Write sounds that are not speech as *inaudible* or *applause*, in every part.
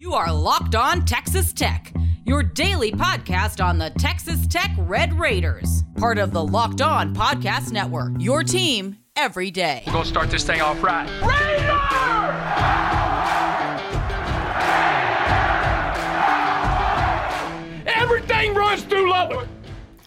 You are Locked On Texas Tech, your daily podcast on the Texas Tech Red Raiders, part of the Locked On Podcast Network. Your team every day. We're gonna start this thing off right. Raider! Everything runs through Lubbock.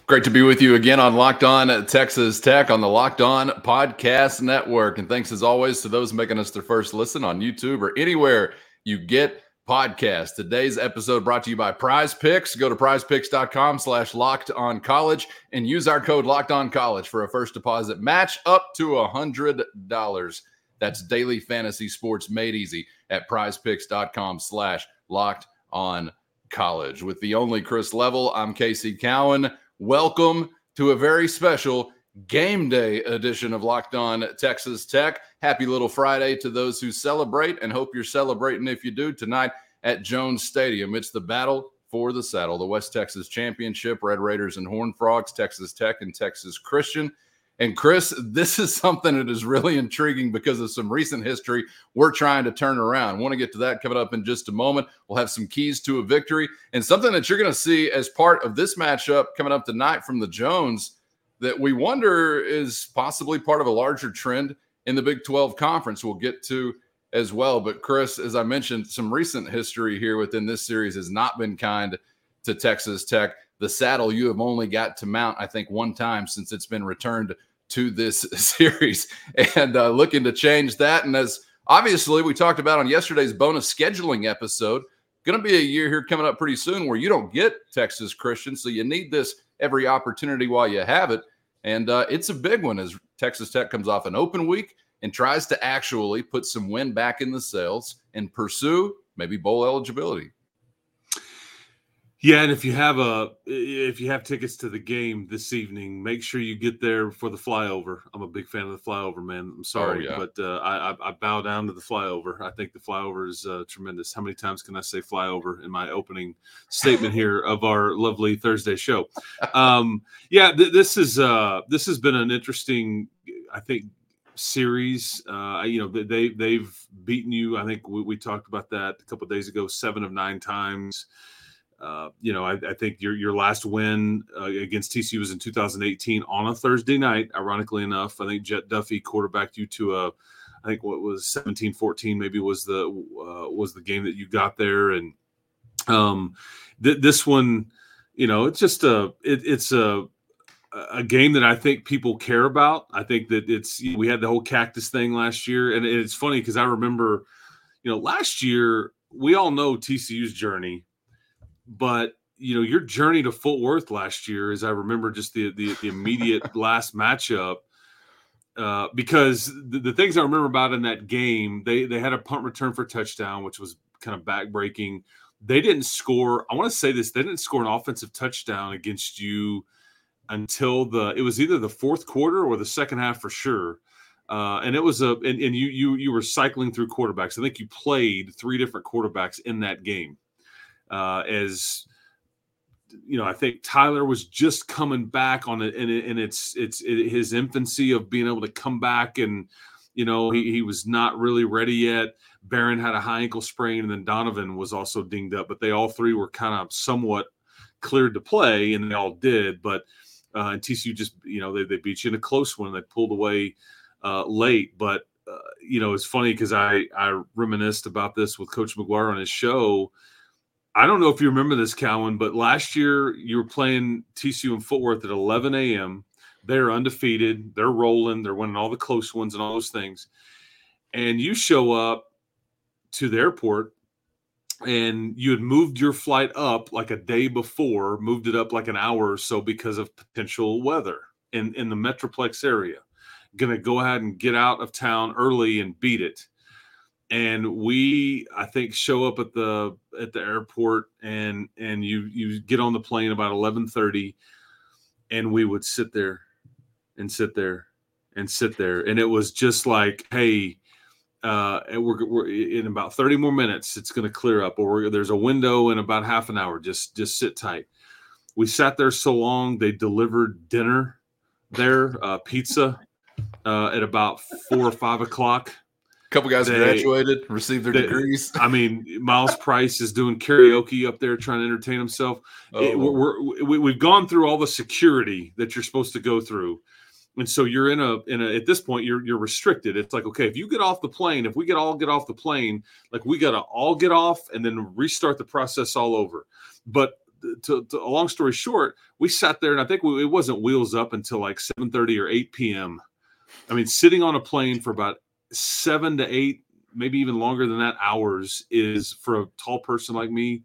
Great to be with you again on Locked On Texas Tech on the Locked On Podcast Network. And thanks as always to those making us their first listen on YouTube or anywhere you get podcasts. Today's episode brought to you by Prize Picks. Go to prizepicks.com slash locked on college and use our code locked on college for a first deposit match up to a hundred dollars. That's daily fantasy sports made easy at prizepicks.com slash locked on college. With the only Chris Level, I'm Casey Cowan. Welcome to a very special game day edition of Locked On Texas Tech. Happy little Friday to those who celebrate and hope you're celebrating if you do tonight at Jones Stadium. It's the battle for the saddle, the West Texas Championship, Red Raiders and Horn Frogs, Texas Tech and Texas Christian. And Chris, *laughs* this is something that is really intriguing because of some recent history we're trying to turn around. want to get to that coming up in just a moment. We'll have some keys to a victory and something that you're going to see as part of this matchup coming up tonight from the Jones that we wonder is possibly part of a larger trend in the Big 12 conference. We'll get to as well. But Chris, as I mentioned, some recent history here within this series has not been kind to Texas Tech. The saddle you have only got to mount, I think, one time since it's been returned to this *laughs* series, and uh, looking to change that. And as obviously we talked about on yesterday's bonus scheduling episode, going to be a year here coming up pretty soon where you don't get Texas Christian, so you need this every opportunity while you have it. And uh, it's a big one as Texas Tech comes off an open week and tries to actually put some wind back in the sails and pursue maybe bowl eligibility. Yeah, and if you have a if you have tickets to the game this evening, make sure you get there for the flyover. I'm a big fan of the flyover, man. I'm sorry, oh, yeah. but uh, I, I bow down to the flyover. I think the flyover is uh, tremendous. How many times can I say flyover in my opening statement here *laughs* of our lovely Thursday show? Um, yeah, th- this is uh, this has been an interesting, I think, series. Uh, you know, they they've beaten you. I think we, we talked about that a couple days ago. Seven of nine times. Uh, you know, I, I, think your your last win uh, against TCU was in 2018 on a Thursday night. Ironically enough, I think Jett Duffey quarterbacked you to a, I think what was 17-14 maybe was the uh, was the game that you got there, and um, th- this one, you know, it's just a it, it's a a game that I think people care about. I think that it's we had the whole cactus thing last year, and it's funny because I remember, you know, last year we all know TCU's journey but you know your journey to Fort Worth last year, as I remember, just the the, the immediate *laughs* last matchup. Uh, because the, the, things I remember about in that game, they they had a punt return for touchdown, which was kind of backbreaking. They didn't score. I want to say this: they didn't score an offensive touchdown against you until the it was either the fourth quarter or the second half for sure. Uh, and it was a and, and you you you were cycling through quarterbacks. I think you played three different quarterbacks in that game uh, as you know, I think Tyler was just coming back on it, and, and it's it's it, his infancy of being able to come back, and you know, he, he was not really ready yet. Behren had a high ankle sprain, and then Donovan was also dinged up, but they all three were kind of somewhat cleared to play, and they all did. But uh, and TCU just you know they they beat you in a close one, they pulled away uh, late, but uh, you know it's funny because I I reminisced about this with Coach McGuire on his show I don't know if you remember this, Cowan, but last year you were playing TCU in Fort Worth at 11 a.m. They're undefeated. They're rolling. They're winning all the close ones and all those things. And you show up to the airport and you had moved your flight up like a day before, moved it up like an hour or so because of potential weather in, in the Metroplex area. Going to go ahead and get out of town early and beat it and we i think show up at the at the airport and and you you get on the plane about 11:30 and we would sit there and sit there and sit there and it was just like hey uh and we're, we're in about 30 more minutes it's going to clear up or there's a window in about half an hour just just sit tight we sat there so long they delivered dinner there uh pizza uh at about four or five o'clock A couple guys they, graduated, received their they, degrees. I mean, Myles Price is doing karaoke up there trying to entertain himself. Oh. It, we're, we're, we've gone through all the security that you're supposed to go through and so you're in a in a at this point you're you're restricted. It's like okay if you get off the plane if we get all get off the plane like we got to all get off and then restart the process all over. But to, to, a long story short we sat there and i think we, it wasn't wheels up until like 7:30 or 8 p.m i mean sitting on a plane for about seven to eight maybe even longer than that hours is for a tall person like me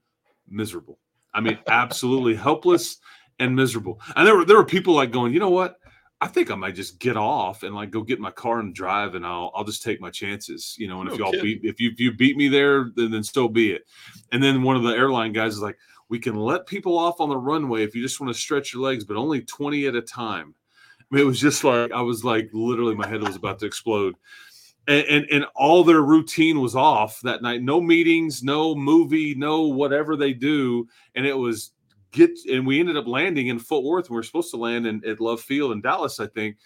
miserable. I mean absolutely helpless and miserable. And there were there were people like going you know what I think I might just get off and like go get my car and drive, and I'll I'll just take my chances, you know. And no if y'all kidding. beat if you if you beat me there, then then still be it. And then one of the airline guys is like, we can let people off on the runway if you just want to stretch your legs, but only twenty at a time. I mean, it was just like I was like literally my head was about to explode. And, and, and all their routine was off that night. No meetings, no movie, no whatever they do, and it was get and we ended up landing in Fort Worth. We were supposed to land in, at Love Field in Dallas, I think,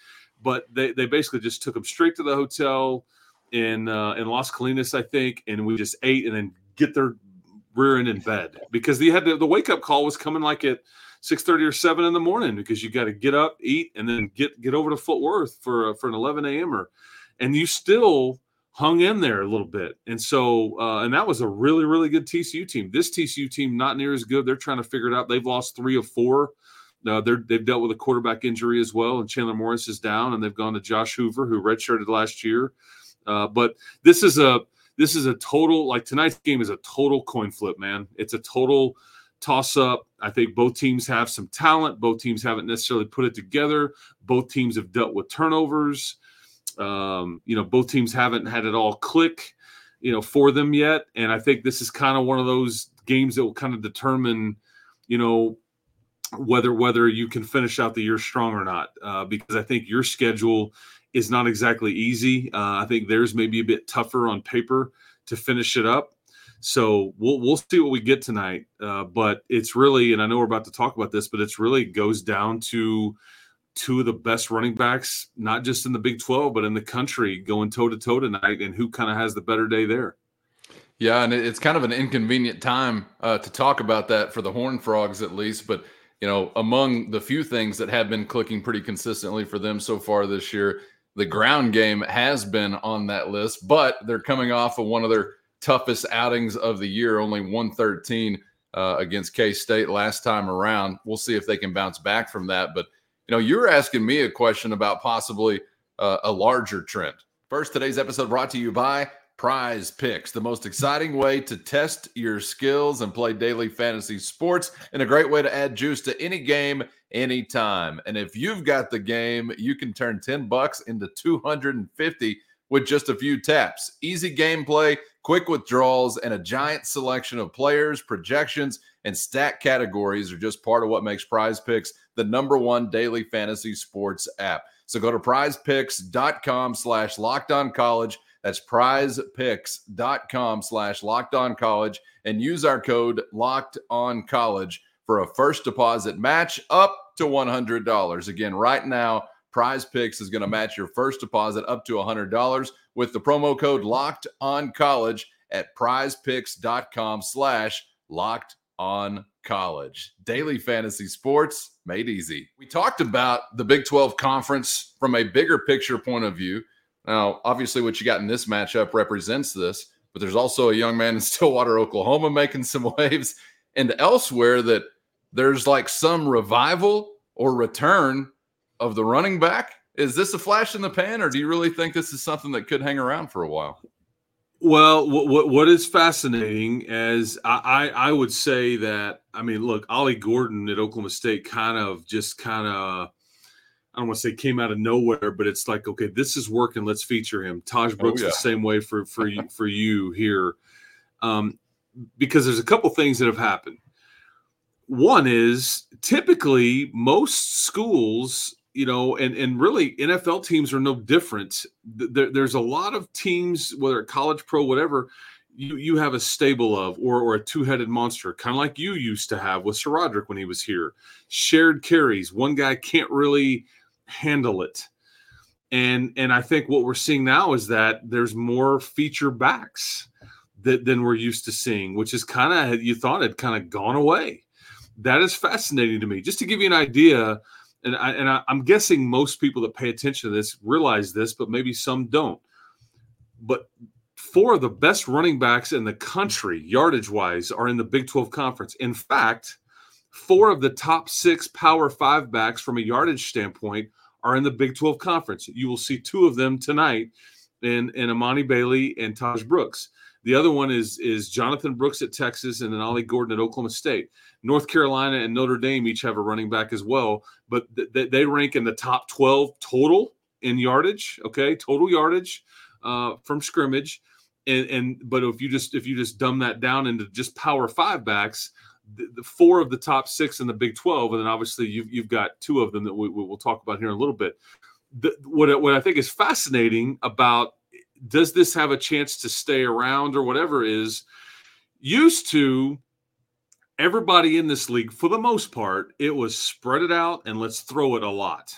but they, they basically just took them straight to the hotel in uh, in Las Colinas, I think, and we just ate and then get their rear end in bed because they had the wake up call was coming like at six thirty or seven in the morning because you got to get up, eat, and then get get over to Fort Worth for uh, for an eleven a.m. or and you still hung in there a little bit. And so, uh, and that was a really, really good TCU team. This TCU team, not near as good. They're trying to figure it out. They've lost three of four. Uh, they're, they've dealt with a quarterback injury as well, and Chandler Morris is down, and they've gone to Josh Hoover, who redshirted last year. Uh, but this is a this is a total like tonight's game is a total coin flip, man. It's a total toss up. I think both teams have some talent. Both teams haven't necessarily put it together. Both teams have dealt with turnovers. Um, you know, both teams haven't had it all click, you know, for them yet. And I think this is kind of one of those games that will kind of determine, you know, whether whether you can finish out the year strong or not. Uh, because I think your schedule is not exactly easy. Uh, I think theirs may be a bit tougher on paper to finish it up. So we'll we'll see what we get tonight. Uh, but it's really, and I know we're about to talk about this, but it's really goes down to two of the best running backs, not just in the Big 12, but in the country, going toe to toe tonight, and who kind of has the better day there. Yeah, and it's kind of an inconvenient time uh, to talk about that for the Horn Frogs, at least. But you know, among the few things that have been clicking pretty consistently for them so far this year, the ground game has been on that list. But they're coming off of one of their toughest outings of the year, only 113 uh, against K State last time around. We'll see if they can bounce back from that, but you know, you're asking me a question about possibly uh, a larger trend. First, today's episode brought to you by Prize Picks, the most exciting way to test your skills and play daily fantasy sports, and a great way to add juice to any game anytime. And if you've got the game, you can turn 10 bucks into 250 with just a few taps. Easy gameplay, quick withdrawals, and a giant selection of players, projections, and stat categories are just part of what makes Prize Picks the number one daily fantasy sports app. So go to prizepicks.com slash college. That's prizepicks.com slash college and use our code locked on college for a first deposit match up to $100. Again, right now, Prize Picks is going to match your first deposit up to $100 with the promo code locked on college at prizepicks.com slash locked on college. Daily fantasy sports made easy. We talked about the Big 12 conference from a bigger picture point of view. Now, obviously, what you got in this matchup represents this, but there's also a young man in *laughs* Stillwater, Oklahoma making some *laughs* waves, and elsewhere that there's like some revival or return of the running back. Is this a flash in the pan, or do you really think this is something that could hang around for a while? Well, what, what, what is fascinating as I, I, I would say that I mean, look, Ollie Gordon at Oklahoma State kind of just kind of I don't want to say came out of nowhere, but it's like okay, this is working. Let's feature him. Tahj oh, Brooks oh, yeah. the same way for for you, *laughs* for you here, um, because there's a couple things that have happened. One is typically most schools you know, and and really NFL teams are no different. There, there's a lot of teams, whether college, pro, whatever, you you have a stable of, or or a two headed monster, kind of like you used to have with SaRodorick when he was here. Shared carries. One guy can't really handle it. and and I think what we're seeing now is that there's more feature backs that, than we're used to seeing, which is kind of you thought had kind of gone away. That is fascinating to me. Just to give you an idea, and I, and I, I'm guessing most people that pay attention to this realize this, but maybe some don't. But four of the best running backs in the country, yardage wise, are in the Big 12 conference. In fact, four of the top six Power Five backs from a yardage standpoint are in the Big 12 conference. You will see two of them tonight in, in Emani Bailey and Tahj Brooks. The other one is is Jonathan Brooks at Texas and then Ollie Gordon at Oklahoma State. North Carolina and Notre Dame each have a running back as well, but th- they rank in the top 12 total in yardage, okay? Total yardage uh, from scrimmage. And, and but if you just if you just dumb that down into just power five backs, the, the, four of the top six in the Big 12, and then obviously you've, you've got two of them that we, we will talk about here in a little bit. The, what, what I think is fascinating about does this have a chance to stay around or whatever is used to everybody in this league, for the most part, it was spread it out and let's throw it a lot.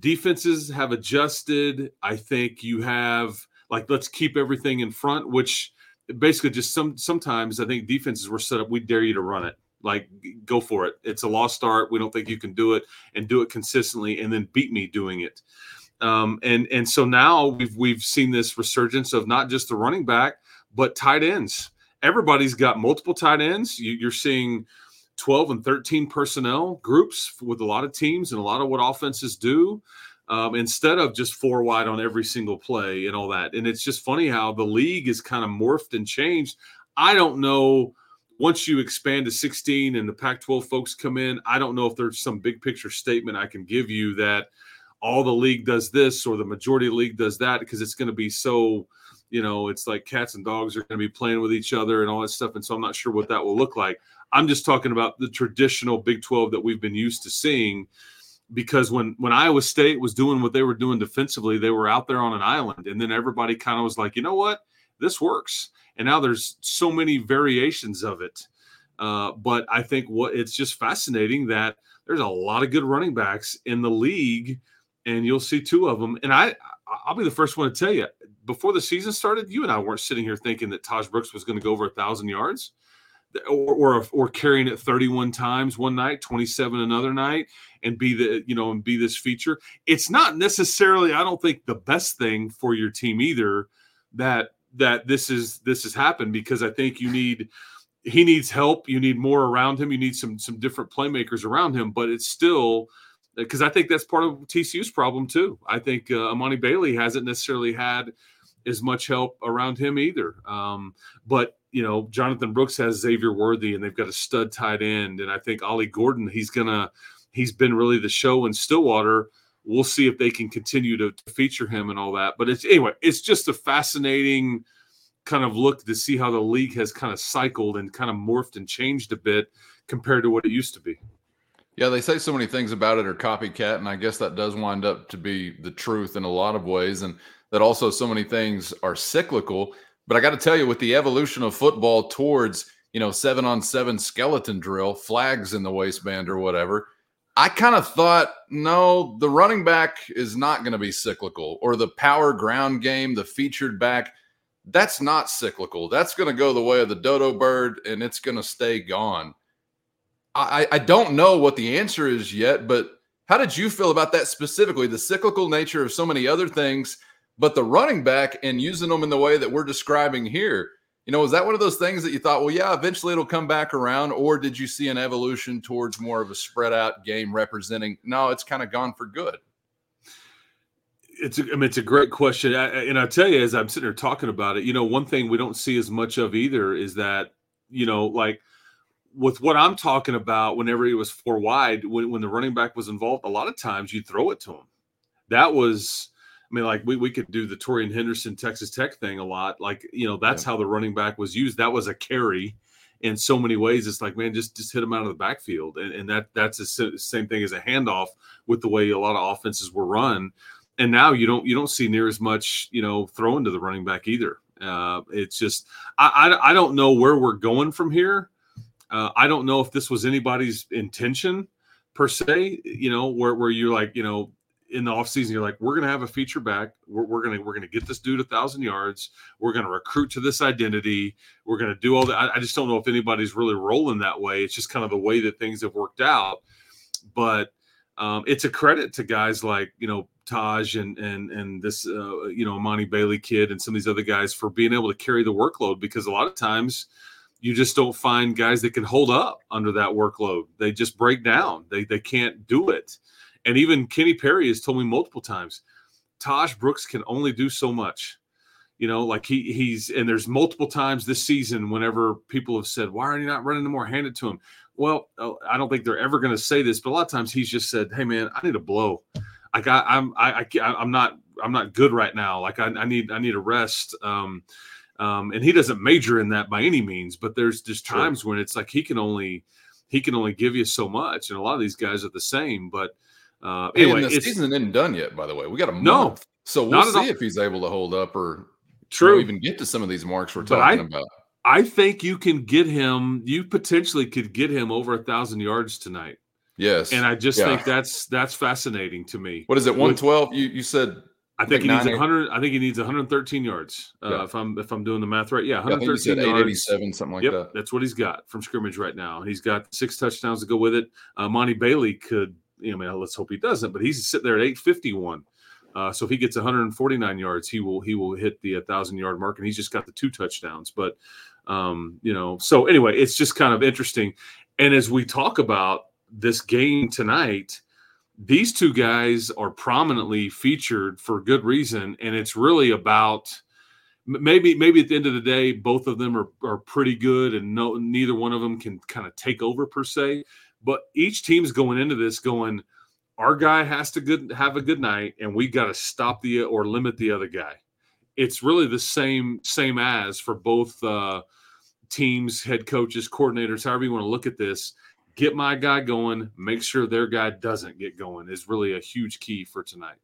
Defenses have adjusted. I think you have like let's keep everything in front, which basically just some sometimes I think defenses were set up. We dare you to run it. Like go for it. It's a lost start. We don't think you can do it and do it consistently and then beat me doing it. Um, and and so now we've we've seen this resurgence of not just the running back but tight ends. Everybody's got multiple tight ends. You, you're seeing 12 and 13 personnel groups with a lot of teams and a lot of what offenses do um, instead of just four wide on every single play and all that. And it's just funny how the league is kind of morphed and changed. I don't know. Once you expand to 16 and the Pac 12 folks come in, I don't know if there's some big picture statement I can give you that all the league does this or the majority the league does that because it's going to be so, you know, it's like cats and dogs are going to be playing with each other and all that stuff. And so I'm not sure what that will look like. I'm just talking about the traditional Big 12 that we've been used to seeing because when when Iowa State was doing what they were doing defensively, they were out there on an island, and then everybody kind of was like, you know what, this works. And now there's so many variations of it. Uh, but I think what it's just fascinating that there's a lot of good running backs in the league, and you'll see two of them. And I I'll be the first one to tell you before the season started, you and I weren't sitting here thinking that Tahj Brooks was going to go over a thousand yards or, or or carrying it 31 times one night 27 another night and be the you know and be this feature it's not necessarily i don't think the best thing for your team either that that this is this has happened because i think you need he needs help you need more around him you need some some different playmakers around him but it's still because i think that's part of tcu's problem too i think uh, emani bailey hasn't necessarily had as much help around him either um, but you know, Jonathan Brooks has Xavier Worthy, and they've got a stud tight end, and I think Ollie Gordon. He's gonna, he's been really the show in Stillwater. We'll see if they can continue to, to feature him and all that. But it's anyway, it's just a fascinating kind of look to see how the league has kind of cycled and kind of morphed and changed a bit compared to what it used to be. Yeah, they say so many things about it are copycat, and I guess that does wind up to be the truth in a lot of ways, and that also so many things are cyclical. But I got to tell you, with the evolution of football towards, you know, seven on seven skeleton drill, flags in the waistband or whatever, I kind of thought, no, the running back is not going to be cyclical or the power ground game, the featured back, that's not cyclical. That's going to go the way of the dodo bird and it's going to stay gone. I, I don't know what the answer is yet, but how did you feel about that specifically? The cyclical nature of so many other things but the running back and using them in the way that we're describing here, you know, is that one of those things that you thought, well, yeah, eventually it'll come back around? Or did you see an evolution towards more of a spread out game representing, no, it's kind of gone for good? It's a, I mean, it's a great question. I, and I tell you, as I'm sitting here talking about it, you know, one thing we don't see as much of either is that, you know, like with what I'm talking about, whenever he was four wide, when, when the running back was involved, a lot of times you throw it to him. That was, I mean, like we, we could do the Taurean Henderson Texas Tech thing a lot. Like, you know, that's yeah. how the running back was used. That was a carry in so many ways. It's like, man, just just hit him out of the backfield. And, and that that's the same thing as a handoff with the way a lot of offenses were run. And now you don't you don't see near as much, you know, throwing to the running back either. Uh, it's just I, I, I don't know where we're going from here. Uh, I don't know if this was anybody's intention per se. You know, where where you're like, you know, in the offseason, you're like, we're to have a feature back. We're, we're to we're to get this dude a thousand yards. We're to recruit to this identity. We're to do all that. I, I just don't know if anybody's really rolling that way. It's just kind of the way that things have worked out. But um, it's a credit to guys like you know Tahj and and and this uh, you know Monty Bailey kid and some of these other guys for being able to carry the workload because a lot of times you just don't find guys that can hold up under that workload. They just break down. They they can't do it. And even Kenny Perry has told me multiple times, Tahj Brooks can only do so much. You know, like he he's and there's multiple times this season whenever people have said, "Why are you not running more? Hand it to him." Well, uh, I don't think they're ever going to say this, but a lot of times he's just said, "Hey, man, I need a blow. I, I'm I, I I'm not I'm not good right now. Like I, I need I need a rest." Um, um, and he doesn't major in that by any means, but there's just times sure. when it's like he can only he can only give you so much, and a lot of these guys are the same. But uh, anyway, the season isn't done yet. By the way, we got a month, no, so we'll see if he's able to hold up or true even get to some of these marks we're talking I, about. I think you can get him. You potentially could get him over a thousand yards tonight. Yes, and I just yeah. think that's that's fascinating to me. What is it? One twelve? You you said I think he needs 100. I think he needs 113 yards. Uh, yeah. If I'm if I'm doing the math right, yeah, 113 yeah, 887, something like yep, that. That's what he's got from scrimmage right now. He's got six touchdowns to go with it. Uh, Monty Bailey could, you know, let's hope he doesn't, but he's sitting there at 851. Uh, so if he gets 149 yards, he will he will hit the 1,000 yard mark, and he's just got the two touchdowns. But um, you know, so anyway, it's just kind of interesting. And as we talk about this game tonight these two guys are prominently featured for good reason and it's really about maybe maybe at the end of the day both of them are, are pretty good and no neither one of them can kind of take over per se but each team's going into this going our guy has to good have a good night and we got to stop the or limit the other guy. It's really the same same as for both uh teams head coaches coordinators however you want to look at this get my guy going, make sure their guy doesn't get going is really a huge key for tonight.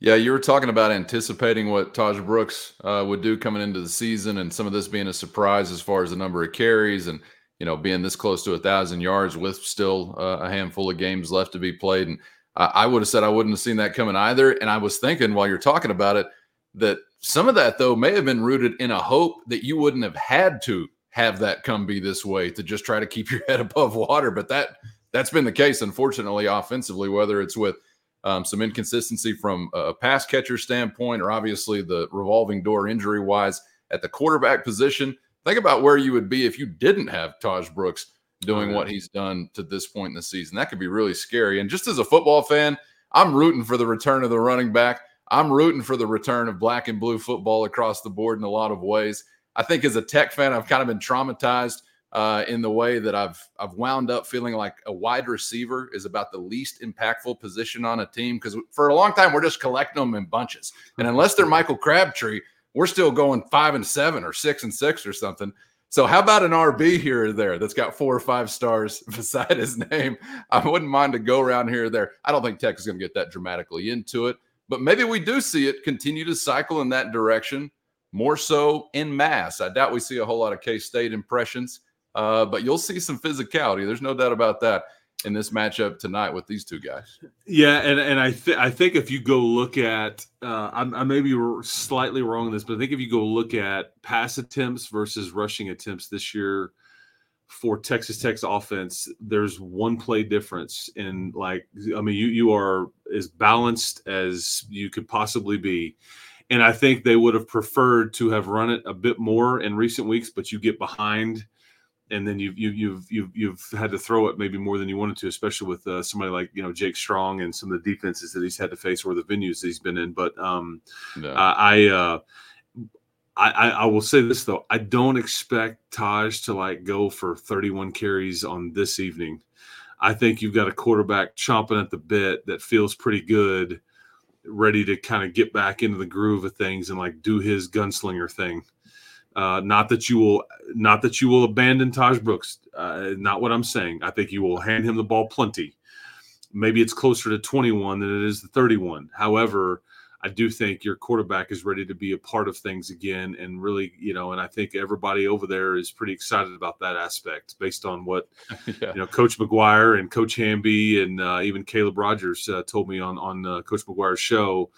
Yeah, you were talking about anticipating what Tahj Brooks uh, would do coming into the season, and some of this being a surprise as far as the number of carries and you know being this close to a thousand yards with still uh, a handful of games left to be played. And I, I would have said I wouldn't have seen that coming either. And I was thinking while you're talking about it that some of that though may have been rooted in a hope that you wouldn't have had to have that come be this way to just try to keep your *laughs* head above water. But that that's been the case, unfortunately, offensively, whether it's with um, some inconsistency from a pass catcher standpoint or obviously the revolving door injury wise at the quarterback position. Think about where you would be if you didn't have Tahj Brooks doing what he's done to this point in the season. That could be really scary. And just as a football fan, I'm rooting for the return of the running back. I'm rooting for the return of black and blue football across the board in a lot of ways. I think as a Tech fan, I've kind of been traumatized uh, in the way that I've I've wound up feeling like a wide receiver is about the least impactful position on a team because for a long time we're just collecting them in bunches, and unless they're Michael Crabtree, we're still going five and seven or six and six or something. So how about an RB here or there that's got four or five stars *laughs* beside his name? I wouldn't mind to go around here or there. I don't think Tech is going to get that dramatically into it, but maybe we do see it continue to cycle in that direction more so in mass. I doubt we see a whole lot of K State impressions, uh, but you'll see some physicality. There's no doubt about that in this matchup tonight with these two guys. Yeah, and and I th- I think if you go look at, uh, I'm, I may be slightly wrong on this, but I think if you go look at pass attempts versus rushing attempts this year for Texas Tech's offense, there's one play difference in like I mean you you are as balanced as you could possibly be and I think they would have preferred to have run it a bit more in recent weeks, but you get behind, and then you've you, you've you've you've had to throw it maybe more than you wanted to, especially with uh, somebody like you know Jake Strong and some of the defenses that he's had to face or the venues that he's been in. But um, no. I. Uh, I, I, will say this though, I don't expect Tahj to like go for 31 carries on this evening. I think you've got a quarterback chomping at the bit that feels pretty good ready to kind of get back into the groove of things and like do his gunslinger thing. Uh, not that you will, not that you will abandon Tahj Brooks. Uh, not what I'm saying. I think you will hand him the ball plenty. Maybe it's closer to 21 than it is the 31. However, I do think your quarterback is ready to be a part of things again, and really, you know, and I think everybody over there is pretty excited about that aspect, based on what *laughs* yeah. you know, Coach McGuire and Coach Hamby and uh, even Caleb Rogers uh, told me on on uh, Coach McGuire's show.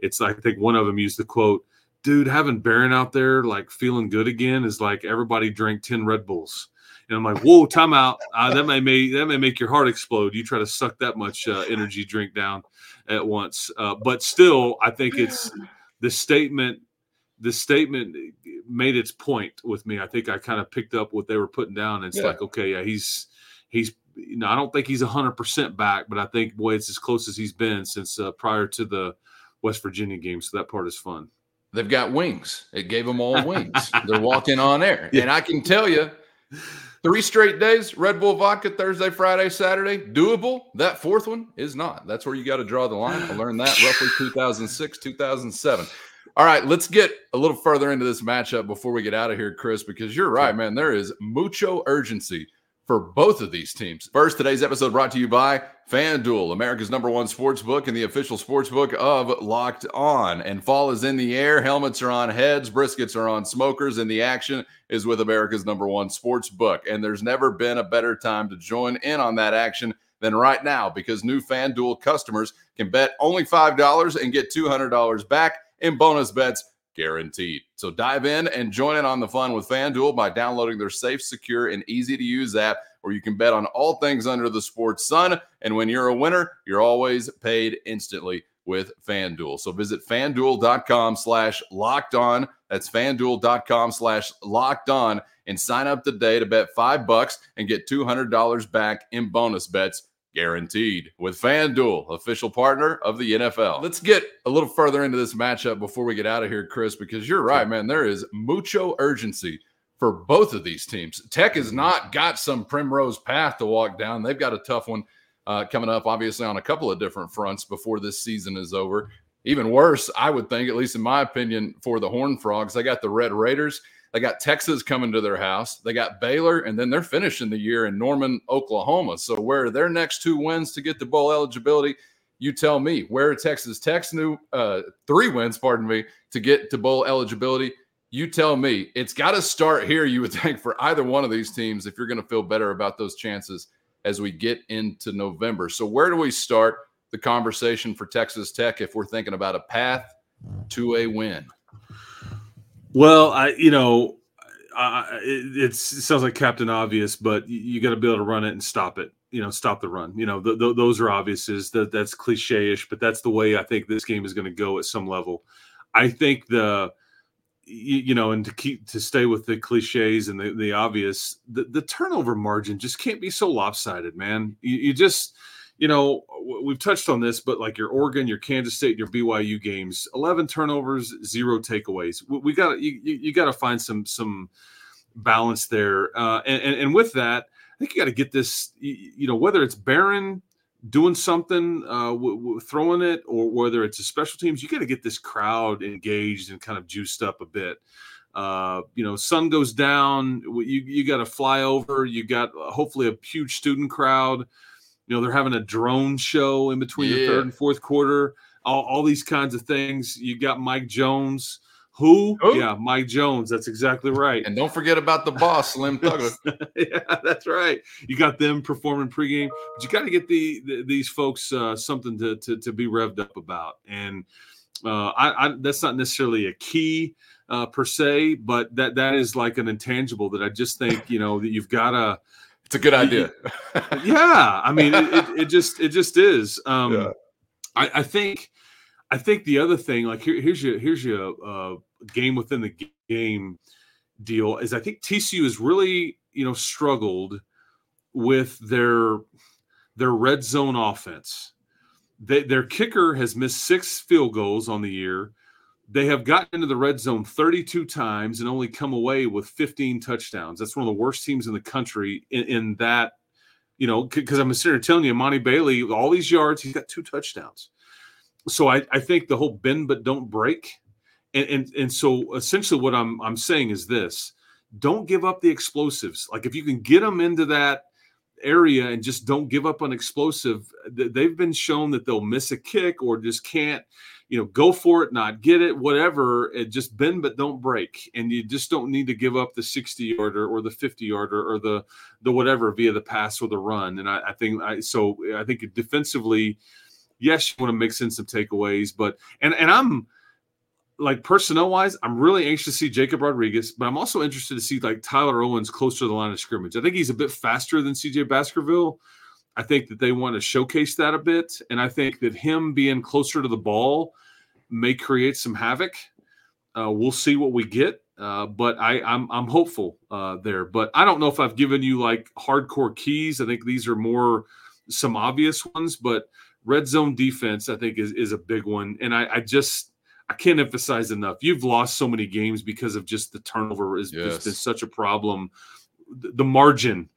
It's I think one of them used the quote, "Dude, having Behren out there like feeling good again is like everybody drank ten Red Bulls." And I'm like, whoa, time out. Uh, that may make that may make your heart explode. You try to suck that much uh, energy drink down at once. Uh, but still, I think it's the statement. The statement made its point with me. I think I kind of picked up what they were putting down. And it's yeah. like, okay, yeah, he's he's. You know, I don't think he's hundred percent back, but I think boy, it's as close as he's been since uh, prior to the West Virginia game. So that part is fun. They've got wings. It gave them all *laughs* wings. They're walking on air, yeah. and I can tell you Three straight days, Red Bull vodka, Thursday, Friday, Saturday. Doable. That fourth one is not. That's where you got to draw the line. I learned that roughly 2006, 2007. All right, let's get a little further into this matchup before we get out of here, Chris, because you're right, man. There is mucho urgency for both of these teams. First, today's episode brought to you by FanDuel, America's number one sports book and the official sports book of Locked On. And fall is in the air. Helmets are on heads, briskets are on smokers, and the action is with America's number one sports book. And there's never been a better time to join in on that action than right now because new FanDuel customers can bet only $5 and get $200 back in bonus bets guaranteed. So dive in and join in on the fun with FanDuel by downloading their safe, secure, and easy to use app where you can bet on all things under the sports sun. And when you're a winner, you're always paid instantly with FanDuel. So visit fanduel.com slash locked on. That's fanduel.com slash locked on and sign up today to bet five bucks and get $200 back in bonus bets guaranteed with FanDuel, official partner of the NFL. Let's get a little further into this matchup before we get out of here, Chris, because you're right, man. There is mucho urgency for both of these teams. Tech has not got some primrose path to walk down. They've got a tough one uh, coming up, obviously, on a couple of different fronts before this season is over. Even worse, I would think, at least in my opinion, for the Horn Frogs, they got the Red Raiders they got Texas coming to their house. They got Baylor, and then they're finishing the year in Norman, Oklahoma. So where are their next two wins to get the bowl eligibility? You tell me. Where are Texas Tech's new uh, three wins, pardon me, to get to bowl eligibility? You tell me. It's got to start here, you would *laughs* think, for either one of these teams if you're going to feel better about those chances as we get into November. So where do we start the conversation for Texas Tech if we're thinking about a path to a win? Well, I you know, uh, it, it, sounds like Captain Obvious, but you, you got to be able to run it and stop it. You know, stop the run. You know, th- th- those are obvious. Is that that's cliche-ish, but that's the way I think this game is going to go at some level. I think the you, you, know, and to keep to stay with the cliches and the, the obvious, the, the turnover margin just can't be so lopsided, man. You, you just you know, we've touched on this, but like your Oregon, your Kansas State, your BYU games, eleven turnovers, zero takeaways. We, we got you, you got to find some some balance there, uh, and, and, and with that, I think you got to get this. You know, whether it's Behren doing something, uh, w- w- throwing it, or whether it's a special teams, you got to get this crowd engaged and kind of juiced up a bit. Uh, you know, sun goes down, you you got to fly over. You got uh, hopefully a huge student crowd. You know, they're having a drone show in between yeah. the third and fourth quarter. All, all these kinds of things. You got Mike Jones. Who? Ooh. Yeah, Mike Jones. That's exactly right. And don't forget about the boss, Slim *laughs* Thug. *laughs* yeah, that's right. You got them performing pregame, but you got to get the, the, these folks uh, something to, to, to be revved up about. And uh, I, I, that's not necessarily a key uh, per se, but that that is like an intangible that I just think you know that you've got to it's a good idea. *laughs* yeah, I mean, it, it, it, just it just is. Um, yeah. I, I, think I think the other thing, like here, here's your here's your uh, game within the game deal, is I think TCU has really you know struggled with their their red zone offense. They, their kicker has missed six field goals on the year they have gotten into the red zone 32 times and only come away with 15 touchdowns. That's one of the worst teams in the country in, in that, you know, because I'm sitting here telling you, Monty Bailey, all these yards, he's got two touchdowns. So I, I think the whole bend but don't break. And, and and so essentially what I'm I'm saying is this don't give up the explosives. Like if you can get them into that area and just don't give up on explosive, they've been shown that they'll miss a kick or just can't you know, go for it, not get it, whatever. It just bend but don't break, and you just don't need to give up the sixty yarder or the fifty yarder or the the whatever via the pass or the run. And I, I think I so I think defensively, yes, you want to mix in some takeaways, but and and I'm like personnel wise, I'm really anxious to see Jacob Rodriguez, but I'm also interested to see like Tyler Owens closer to the line of scrimmage. I think he's a bit faster than CJ Baskerville. I think that they want to showcase that a bit. And I think that him being closer to the ball may create some havoc. Uh, we'll see what we get. Uh, but I, I'm I'm hopeful uh, there. But I don't know if I've given you like hardcore keys. I think these are more some obvious ones. But red zone defense, I think, is is a big one. And I, I just I can't emphasize enough. You've lost so many games because of just the turnover has yes. been such a problem. The margin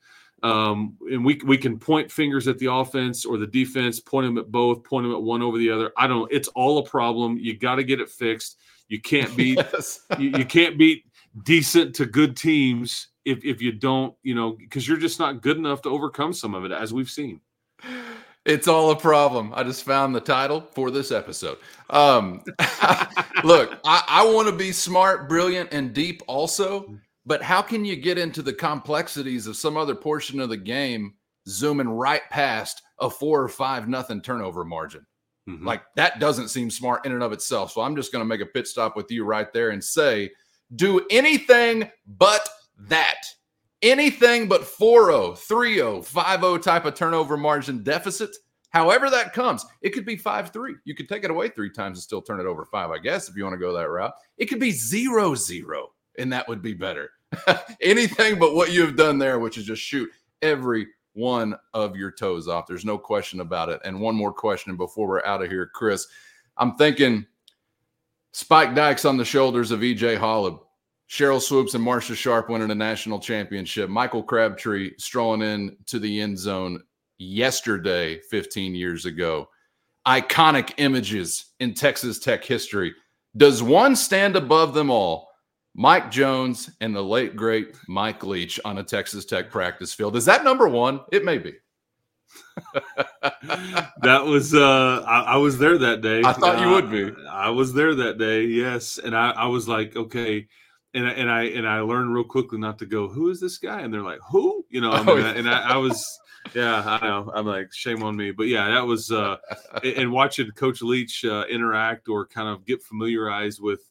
um, and we we can point fingers at the offense or the defense, point them at both, point them at one over the other. I don't. know. It's all a problem. You got to get it fixed. You can't beat yes. *laughs* you, you, can't beat decent to good teams if if you don't, you know, because you're just not good enough to overcome some of it, as we've seen. It's all a problem. I just found the title for this episode. Um, *laughs* look, I, I want to be smart, brilliant, and deep also. But how can you get into the complexities of some other portion of the game, zooming right past a four or five nothing turnover margin? Mm-hmm. Like that doesn't seem smart in and of itself. So I'm just going to make a pit stop with you right there and say, do anything but that. Anything but 4 0, 3 0, 5 0 type of turnover margin deficit. However, that comes, it could be 5 3. You could take it away three times and still turn it over five, I guess, if you want to go that route. It could be 0 0 and that would be better. *laughs* Anything but what you have done there, which is just shoot every one of your toes off. There's no question about it. And one more question before we're out of here, Chris. I'm thinking Spike Dykes on the shoulders of EJ Holub, Sheryl Swoopes and Marsha Sharp winning a national championship, Michael Crabtree strolling in to the end zone yesterday, 15 years ago. Iconic images in Texas Tech history. Does one stand above them all? Mike Jones and the late great Mike Leach on a Texas Tech practice field. Is that number one? It may be. *laughs* that was uh I, I, was there that day. I thought uh, you would be. I, I was there that day, yes. And I, I was like, okay. And, and I and I learned real quickly not to go, who is this guy? And they're like, who? You know, I mean, oh, yeah. and I, I was yeah, I know. I'm like, shame on me. But yeah, that was uh and watching Coach Leach uh, interact or kind of get familiarized with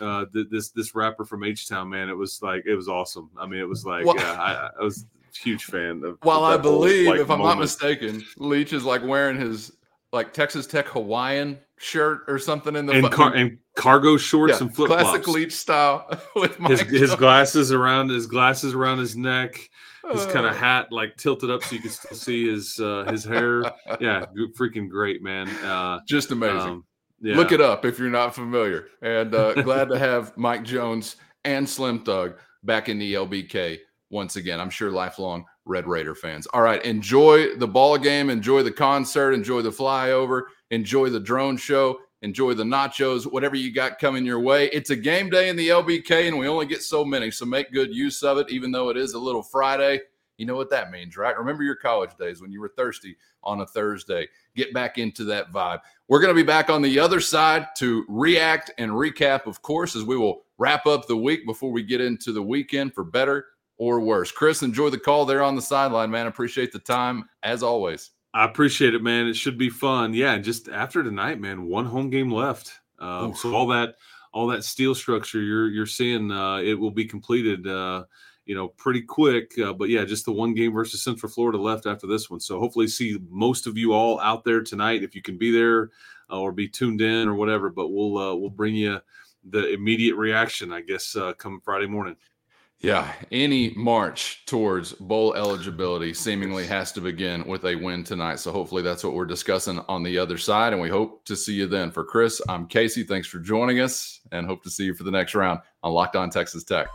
uh, th- this this rapper from H Town, man. It was like it was awesome. I mean, it was like well, yeah, I, I, was a huge fan of. *laughs* Well, I believe, whole, like, if I'm moment. not mistaken, Leach is like wearing his like Texas Tech Hawaiian shirt or something in the and, car- and cargo shorts yeah, and flip flops, classic Leach style *laughs* with his, his, *laughs* glasses around his glasses around his neck. His kind of uh. hat like tilted up so you can still see his uh, his hair. Yeah, freaking great, man. Uh, Just amazing. Um, yeah. Look it up if you're not familiar. And uh, *laughs* glad to have Mike Jones and Slim Thug back in the LBK once again. I'm sure lifelong Red Raider fans. All right, enjoy the ball game, enjoy the concert, enjoy the flyover, enjoy the drone show, enjoy the nachos, whatever you got coming your way. It's a game day in the LBK, and we only get so many, so make good use of it, even though it is a little Friday. You know what that means, right? Remember your college days when you were thirsty on a Thursday. Get back into that vibe. We're going to be back on the other side to react and recap, of course, as we will wrap up the week before we get into the weekend for better or worse. Chris, enjoy the call there on the sideline, man. Appreciate the time as always. I appreciate it, man. It should be fun. Yeah, just after tonight, man, one home game left. Uh, so all that all that steel structure you're you're seeing, uh, it will be completed. Uh, you know, pretty quick. Uh, but yeah, just the one game versus Central Florida left after this one. So hopefully, see most of you all out there tonight if you can be there uh, or be tuned in or whatever. But we'll uh, we'll bring you the immediate reaction, I guess, uh, come Friday morning. Yeah, any march towards bowl eligibility seemingly has to begin with a win tonight. So hopefully that's what we're discussing on the other side. And we hope to see you then. For Chris, I'm Casey. Thanks for joining us and hope to see you for the next round on Locked On Texas Tech.